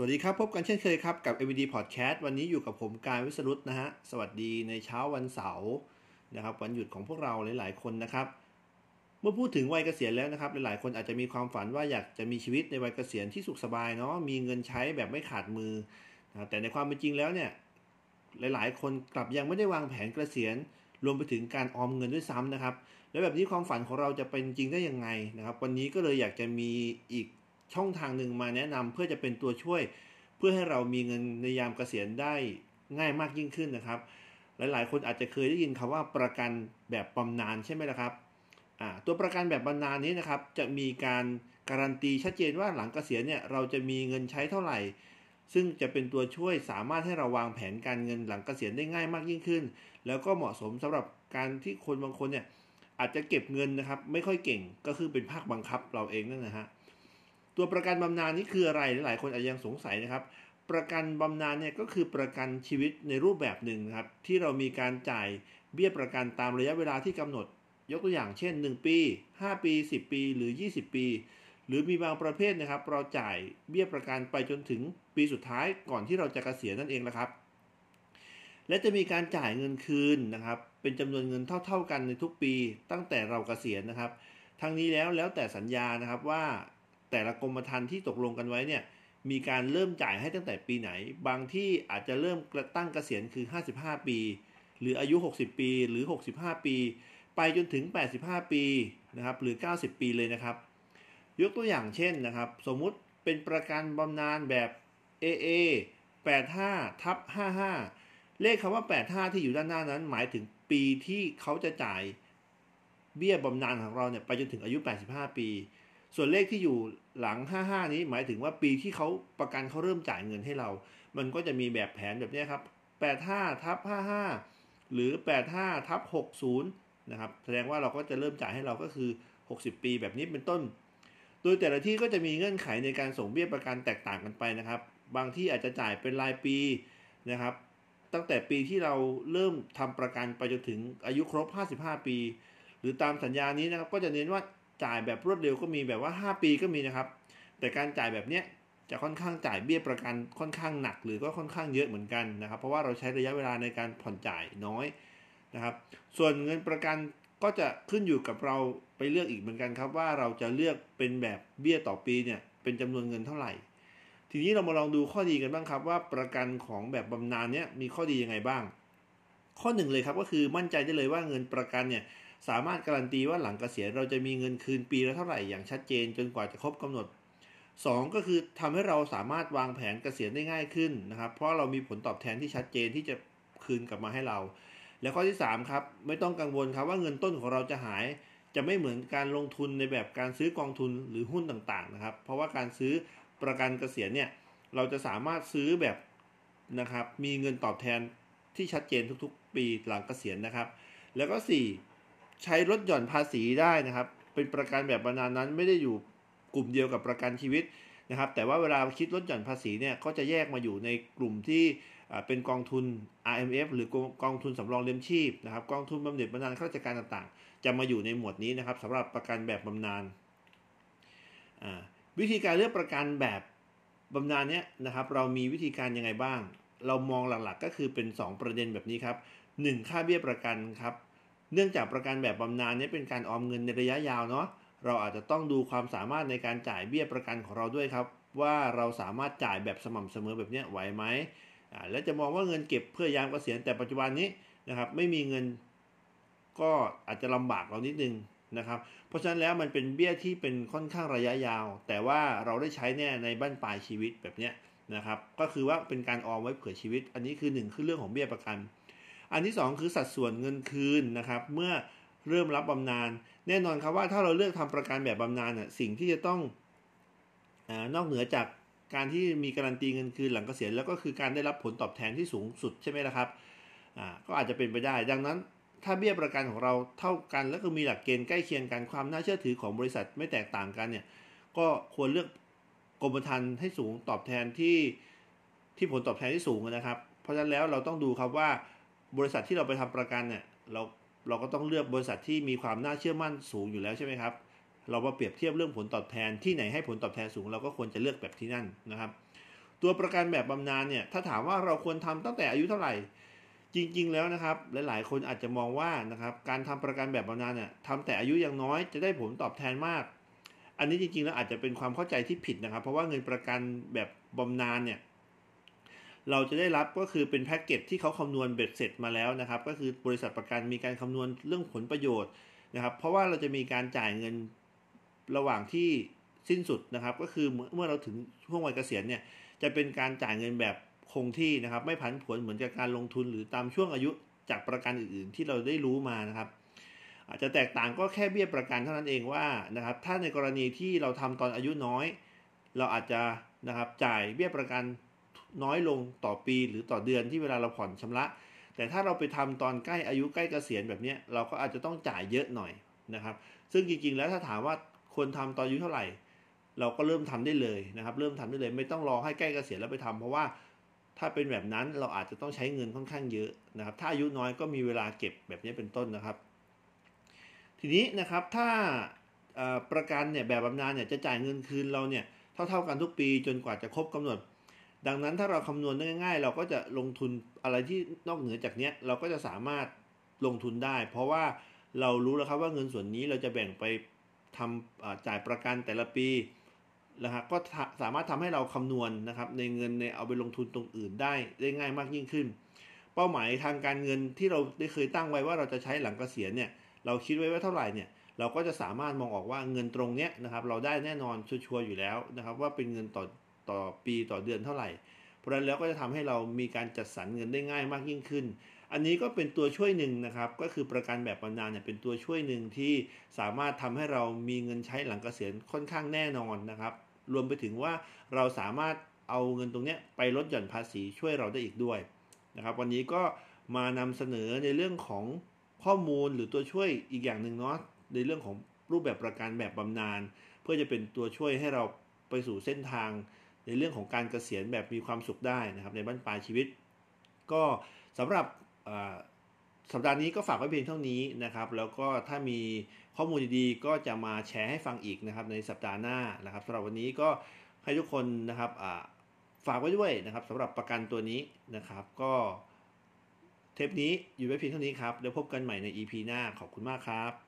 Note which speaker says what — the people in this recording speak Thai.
Speaker 1: สวัสดีครับ พบกันเช่นเคยครับ กับ MVD Podcast วันนี้อยู่กับผมกายวิสรุตนะฮะ สวัสดีในเช้าวันเสาร์นะครับ วันหยุดของพวกเราหลาย ๆ คนนะครับ เมื่อพูดถึงวัยเกษียณแล้วนะครับ หลาย ๆ คนอาจจะมีความฝันว่าอยากจะมีชีวิตในวัยเกษียณที่สุขสบายเนาะมีเงินใช้แบบไม่ขาดมือนะแต่ในความเป็นจริงแล้วเนี่ยหลาย ๆ คนกลับยังไม่ได้วางแผนเกษียณรวมไปถึงการออมเงินด้วยซ้ำนะครับ แล้วแบบนี้ความฝันของเราจะเป็นจริงได้ยังไงนะครับ วันนี้ก็เลยอยากจะมีอีก ช่องทางหนึ่งมาแนะนำเพื่อจะเป็นตัวช่วย เพื่อให้เรามีเงินในยามเกษียณได้ง่ายมากยิ่งขึ้นนะครับ หลายๆ คนอาจจะเคยได้ยินคำว่าประกันแบบบำนาญใช่ไหมล่ะครับตัวประกันแบบบำนาญนี้นะครับจะมีการการันตีชัดเจนว่าหลังเกษียณเนี่ยเราจะมีเงินใช้เท่าไหร่ ซึ่งจะเป็นตัวช่วยสามารถให้เราวางแผนการเงินหลังเกษียณได้ง่ายมากยิ่งขึ้น แล้วก็เหมาะสมสำหรับการที่คนบางคนเนี่ยอาจจะเก็บเงินนะครับไม่ค่อยเก่งก็คือเป็นภาคบังคับเราเองนั่นนะฮะ ตัวประกันบำนาญนี้คืออะไรหลายคนอาจจะยังสงสัยนะครับ ประกันบำนาญเนี่ยก็คือประกันชีวิตในรูปแบบหนึ่งนะครับ ที่เรามีการจ่ายเบี้ยประกันตามระยะเวลาที่กำหนด ยกตัวอย่างเช่น 1 ปี 5 ปี 10 ปีหรือ 20 ปี หรือมีบางประเภทนะครับ เราจ่ายเบี้ยประกันไปจนถึงปีสุดท้ายก่อนที่เราจะเกษียณนั่นเองนะครับ และจะมีการจ่ายเงินคืนนะครับ เป็นจำนวนเงินเท่า ๆกันในทุกปี ตั้งแต่เราเกษียณนะครับ ทั้งนี้แล้วแล้วแต่สัญญานะครับว่า แต่ละกรมธรรม์ที่ตกลงกันไว้เนี่ยมีการเริ่มจ่ายให้ตั้งแต่ปีไหน บางที่อาจจะเริ่มกระตั้งเกษียณคือ 55 ปี หรืออายุ 60 ปีหรือ 65 ปี ไปจนถึง 85 ปีนะครับหรือ 90 ปีเลยนะครับ ยกตัวอย่างเช่นนะครับ สมมุติเป็นประกันบำนาญแบบ AA 85ทับ55 เลขคำว่า 85 ที่อยู่ด้านหน้านั้น หมายถึงปีที่เขาจะจ่ายเบี้ยบำนาญของเราเนี่ยไปจนถึงอายุ 85 ปี ส่วนเลขที่อยู่หลัง 55 นี้หมายถึงว่าปีที่เขาประกันเขาเริ่มจ่ายเงินให้เรา มันก็จะมีแบบแผนแบบนี้ครับ 85ทับ55 หรือ 85ทับ60 นะครับ แสดงว่าเราก็จะเริ่มจ่ายให้เราก็คือ 60 ปีแบบนี้เป็นต้น โดยแต่ละที่ก็จะมีเงื่อนไขในการส่งเบี้ยประกันแตกต่างกันไปนะครับ บางที่อาจจะจ่ายเป็นรายปีนะครับ ตั้งแต่ปีที่เราเริ่มทำประกันไปจนถึงอายุครบ 55 ปี หรือตามสัญญานี้นะครับ ก็จะเน้นว่า จ่ายแบบรวดเร็วก็มีแบบว่า 5 ปีก็มีนะครับ แต่การจ่ายแบบเนี้ยจะค่อนข้างจ่ายเบี้ยประกันค่อนข้างหนัก หรือก็ค่อนข้างเยอะเหมือนกันนะครับ เพราะว่าเราใช้ระยะเวลาในการผ่อนจ่ายน้อยนะครับ ส่วนเงินประกันก็จะขึ้นอยู่กับเราไปเลือกอีกเหมือนกันครับ ว่าเราจะเลือกเป็นแบบเบี้ยต่อปีเนี่ยเป็นจำนวนเงินเท่าไหร่ ทีนี้เรามาลองดูข้อดีกันบ้างครับ ว่าประกันของแบบบำนาญเนี้ยมีข้อดียังไงบ้าง ข้อหนึ่งเลยครับก็คือมั่นใจได้เลยว่าเงินประกันเนี่ย สามารถการันตีว่าหลังเกษียณเราจะมีเงินคืนปีละเท่าไหร่อย่างชัดเจนจนกว่าจะครบกำหนด 2 ก็คือทำให้เราสามารถวางแผนเกษียณได้ง่ายขึ้นนะครับ เพราะเรามีผลตอบแทนที่ชัดเจนที่จะคืนกลับมาให้เรา และข้อที่3ครับไม่ต้องกังวลครับว่าเงินต้นของเราจะหายจะไม่เหมือนการลงทุนในแบบการซื้อกองทุนหรือหุ้นต่างๆนะครับ เพราะว่าการซื้อประกันเกษียณเนี่ยเราจะสามารถซื้อแบบนะครับมีเงินตอบแทนที่ชัดเจนทุกๆ ปีหลังเกษียณนะครับ แล้วก็ 4 ใช้ลดหย่อนภาษีได้นะครับ เป็นประกันแบบบรรณานั้นไม่ได้อยู่กลุ่มเดียวกับประกันชีวิตนะครับ แต่ว่าเวลาคิดลดหย่อนภาษีเนี่ยก็จะแยกมาอยู่ในกลุ่มที่เป็นกองทุน RMF หรือกองทุนสำรองเลี้ยงชีพนะครับ กองทุนบำเหน็จบำนาญข้าราชการต่างๆ จะมาอยู่ในหมวดนี้นะครับสำหรับประกันแบบบำนาญวิธีการเลือกประกันแบบบำนาญเนี้ยนะครับ เรามีวิธีการยังไงบ้าง เรามองหลักๆก็คือเป็น 2 ประเด็นแบบนี้ครับ 1. ค่าเบี้ยประกันครับ เนื่องจากประกันแบบบำนาญนี้เป็นการออมเงินในระยะยาวเนาะเราอาจจะต้องดูความสามารถในการจ่ายเบี้ยประกันของเราด้วยครับ ว่าเราสามารถจ่ายแบบสม่ำเสมอแบบนี้ไหวไหมและจะมองว่าเงินเก็บเพื่อยามเกษียณแต่ปัจจุบันนี้นะครับไม่มีเงินก็อาจจะลำบากเรานิดนึงนะครับ เพราะฉะนั้นแล้วมันเป็นเบี้ยที่เป็นค่อนข้างระยะยาว แต่ว่าเราได้ใช้แน่ในบ้านปลายชีวิตแบบนี้นะครับ ก็คือว่าเป็นการออมไว้เผื่อชีวิต อันนี้คือ 1 คือเรื่องของเบี้ยประกัน อันที่ 2 คือสัดส่วนเงินคืนนะครับ เมื่อเริ่มรับบำนาญแน่นอนครับว่าถ้าเราเลือกทำประกันแบบบำนาญน่ะสิ่งที่จะต้องอนอกเหนือจากการที่มีการันตีเงินคืนหลังเกษียณแล้วก็คือการได้รับผลตอบแทนที่สูงสุดใช่ไหมล่ะครับก็อาจจะเป็นไปได้ ดังนั้นถ้าเบี้ยประกันของเราเท่ากัน แล้วก็มีหลักเกณฑ์ใกล้เคียงกันความน่าเชื่อถือของบริษัทไม่แตกต่างกันเนี่ยก็ควรเลือกกรมธรรม์ให้สูงตอบแทนที่ที่ผลตอบแทนที่สูงนะครับ เพราะฉะนั้นแล้วเราต้องดูครับว่า บริษัทที่เราไปทำประกันเนี่ยเราเราก็ต้องเลือกบริษัทที่มีความน่าเชื่อมั่นสูงอยู่แล้วใช่ไหมครับ เรามาเปรียบเทียบเรื่องผลตอบแทนที่ไหนให้ผลตอบแทนสูง เราก็ควรจะเลือกแบบที่นั่นนะครับ ตัวประกันแบบบำนาญเนี่ยถ้าถามว่าเราควรทำตั้งแต่อายุเท่าไหร่ จริง ๆ แล้วนะครับ หลาย ๆ คนอาจจะมองว่านะครับการทำประกันแบบบำนาญเนี่ยทำแต่อายุยังน้อยจะได้ผลตอบแทนมาก อันนี้จริงๆแล้วอาจจะเป็นความเข้าใจที่ผิดนะครับ เพราะว่าเงินประกันแบบบำนาญเนี่ย เราจะได้รับก็คือเป็นแพ็กเกจที่เขาคำนวณเบ็ดเสร็จมาแล้วนะครับ ก็คือบริษัทประกันมีการคำนวณเรื่องผลประโยชน์นะครับ เพราะว่าเราจะมีการจ่ายเงินระหว่างที่สิ้นสุดนะครับ ก็คือเมื่อเราถึงช่วงวัยเกษียณเนี่ยจะเป็นการจ่ายเงินแบบคงที่นะครับ ไม่ผันผวนเหมือนกับการลงทุนหรือตามช่วงอายุจากประกันอื่นๆ ที่เราได้รู้มานะครับอาจจะแตกต่างก็แค่เบี้ยประกันเท่านั้นเองว่านะครับ ถ้าในกรณีที่เราทำตอนอายุน้อย เราอาจจะนะครับจ่ายเบี้ยประกัน น้อยลงต่อปีหรือต่อเดือนที่เวลาเราผ่อนชำระ แต่ถ้าเราไปทำตอนใกล้อายุใกล้เกษียณแบบนี้เราก็อาจจะต้องจ่ายเยอะหน่อยนะครับ ซึ่งจริงๆแล้วถ้าถามว่าควรทำตอนอายุเท่าไหร่ เราก็เริ่มทำได้เลยนะครับ เริ่มทำได้เลยไม่ต้องรอให้ใกล้เกษียณแล้วไปทำเพราะว่าถ้าเป็นแบบนั้นเราอาจจะต้องใช้เงินค่อนข้างเยอะนะครับ ถ้าอายุน้อยก็มีเวลาเก็บแบบนี้เป็นต้นนะครับ ทีนี้นะครับถ้าประกันเนี่ยแบบบำนาญเนี่ยจะจ่ายเงินคืนเราเนี่ยเท่าๆกันทุกปีจนกว่าจะครบกำหนด ดังนั้นถ้าเราคำนวณง่าย ๆ เราก็จะลงทุนอะไรที่นอกเหนือจากนี้เราก็จะสามารถลงทุนได้ เพราะว่าเรารู้แล้วครับว่าเงินส่วนนี้เราจะแบ่งไปทำจ่ายประกันแต่ละปีนะครับก็สามารถทำให้เราคำนวณนะครับ ในเงินในเอาไปลงทุนตรงอื่นได้ได้ง่ายมากยิ่งขึ้น เป้าหมายทางการเงินที่เราได้เคยตั้งไว้ว่าเราจะใช้หลังเกษียณเนี่ยเราคิดไว้ว่าเท่าไหร่เนี่ยเราก็จะสามารถมองออกว่าเงินตรงเนี้ยนะครับเราได้แน่นอนชัวร์อยู่แล้วนะครับ ว่าเป็นเงินต่อ ต่อปีต่อเดือนเท่าไหร่ เพราะนั้นแล้วก็จะทำให้เรามีการจัดสรรเงินได้ง่ายมากยิ่งขึ้น อันนี้ก็เป็นตัวช่วยหนึ่งนะครับ ก็คือประกันแบบบำนาญเนี่ยเป็นตัวช่วยหนึ่งที่สามารถทำให้เรามีเงินใช้หลังเกษียณค่อนข้างแน่นอนนะครับ รวมไปถึงว่าเราสามารถเอาเงินตรงนี้ไปลดหย่อนภาษีช่วยเราได้อีกด้วยนะครับ วันนี้ก็มานำเสนอในเรื่องของข้อมูลหรือตัวช่วยอีกอย่างหนึ่งเนาะในเรื่องของรูปแบบประกันแบบบำนาญเพื่อจะเป็นตัวช่วยให้เราไปสู่เส้นทาง ในเรื่องของการเกษียณแบบมีความสุขได้นะครับ ในบ้านปลายชีวิต ก็สำหรับสัปดาห์นี้ก็ฝากไว้เพียงเท่านี้นะครับ แล้วก็ถ้ามีข้อมูลดีๆ ก็จะมาแชร์ให้ฟังอีกนะครับ ในสัปดาห์หน้านะครับสำหรับวันนี้ก็ให้ทุกคนนะครับฝากไว้ด้วยนะครับสำหรับประกันตัวนี้นะครับ ก็เทปนี้อยู่ไว้เพียงเท่านี้ครับแล้วพบกันใหม่ใน EP หน้าขอบคุณมากครับ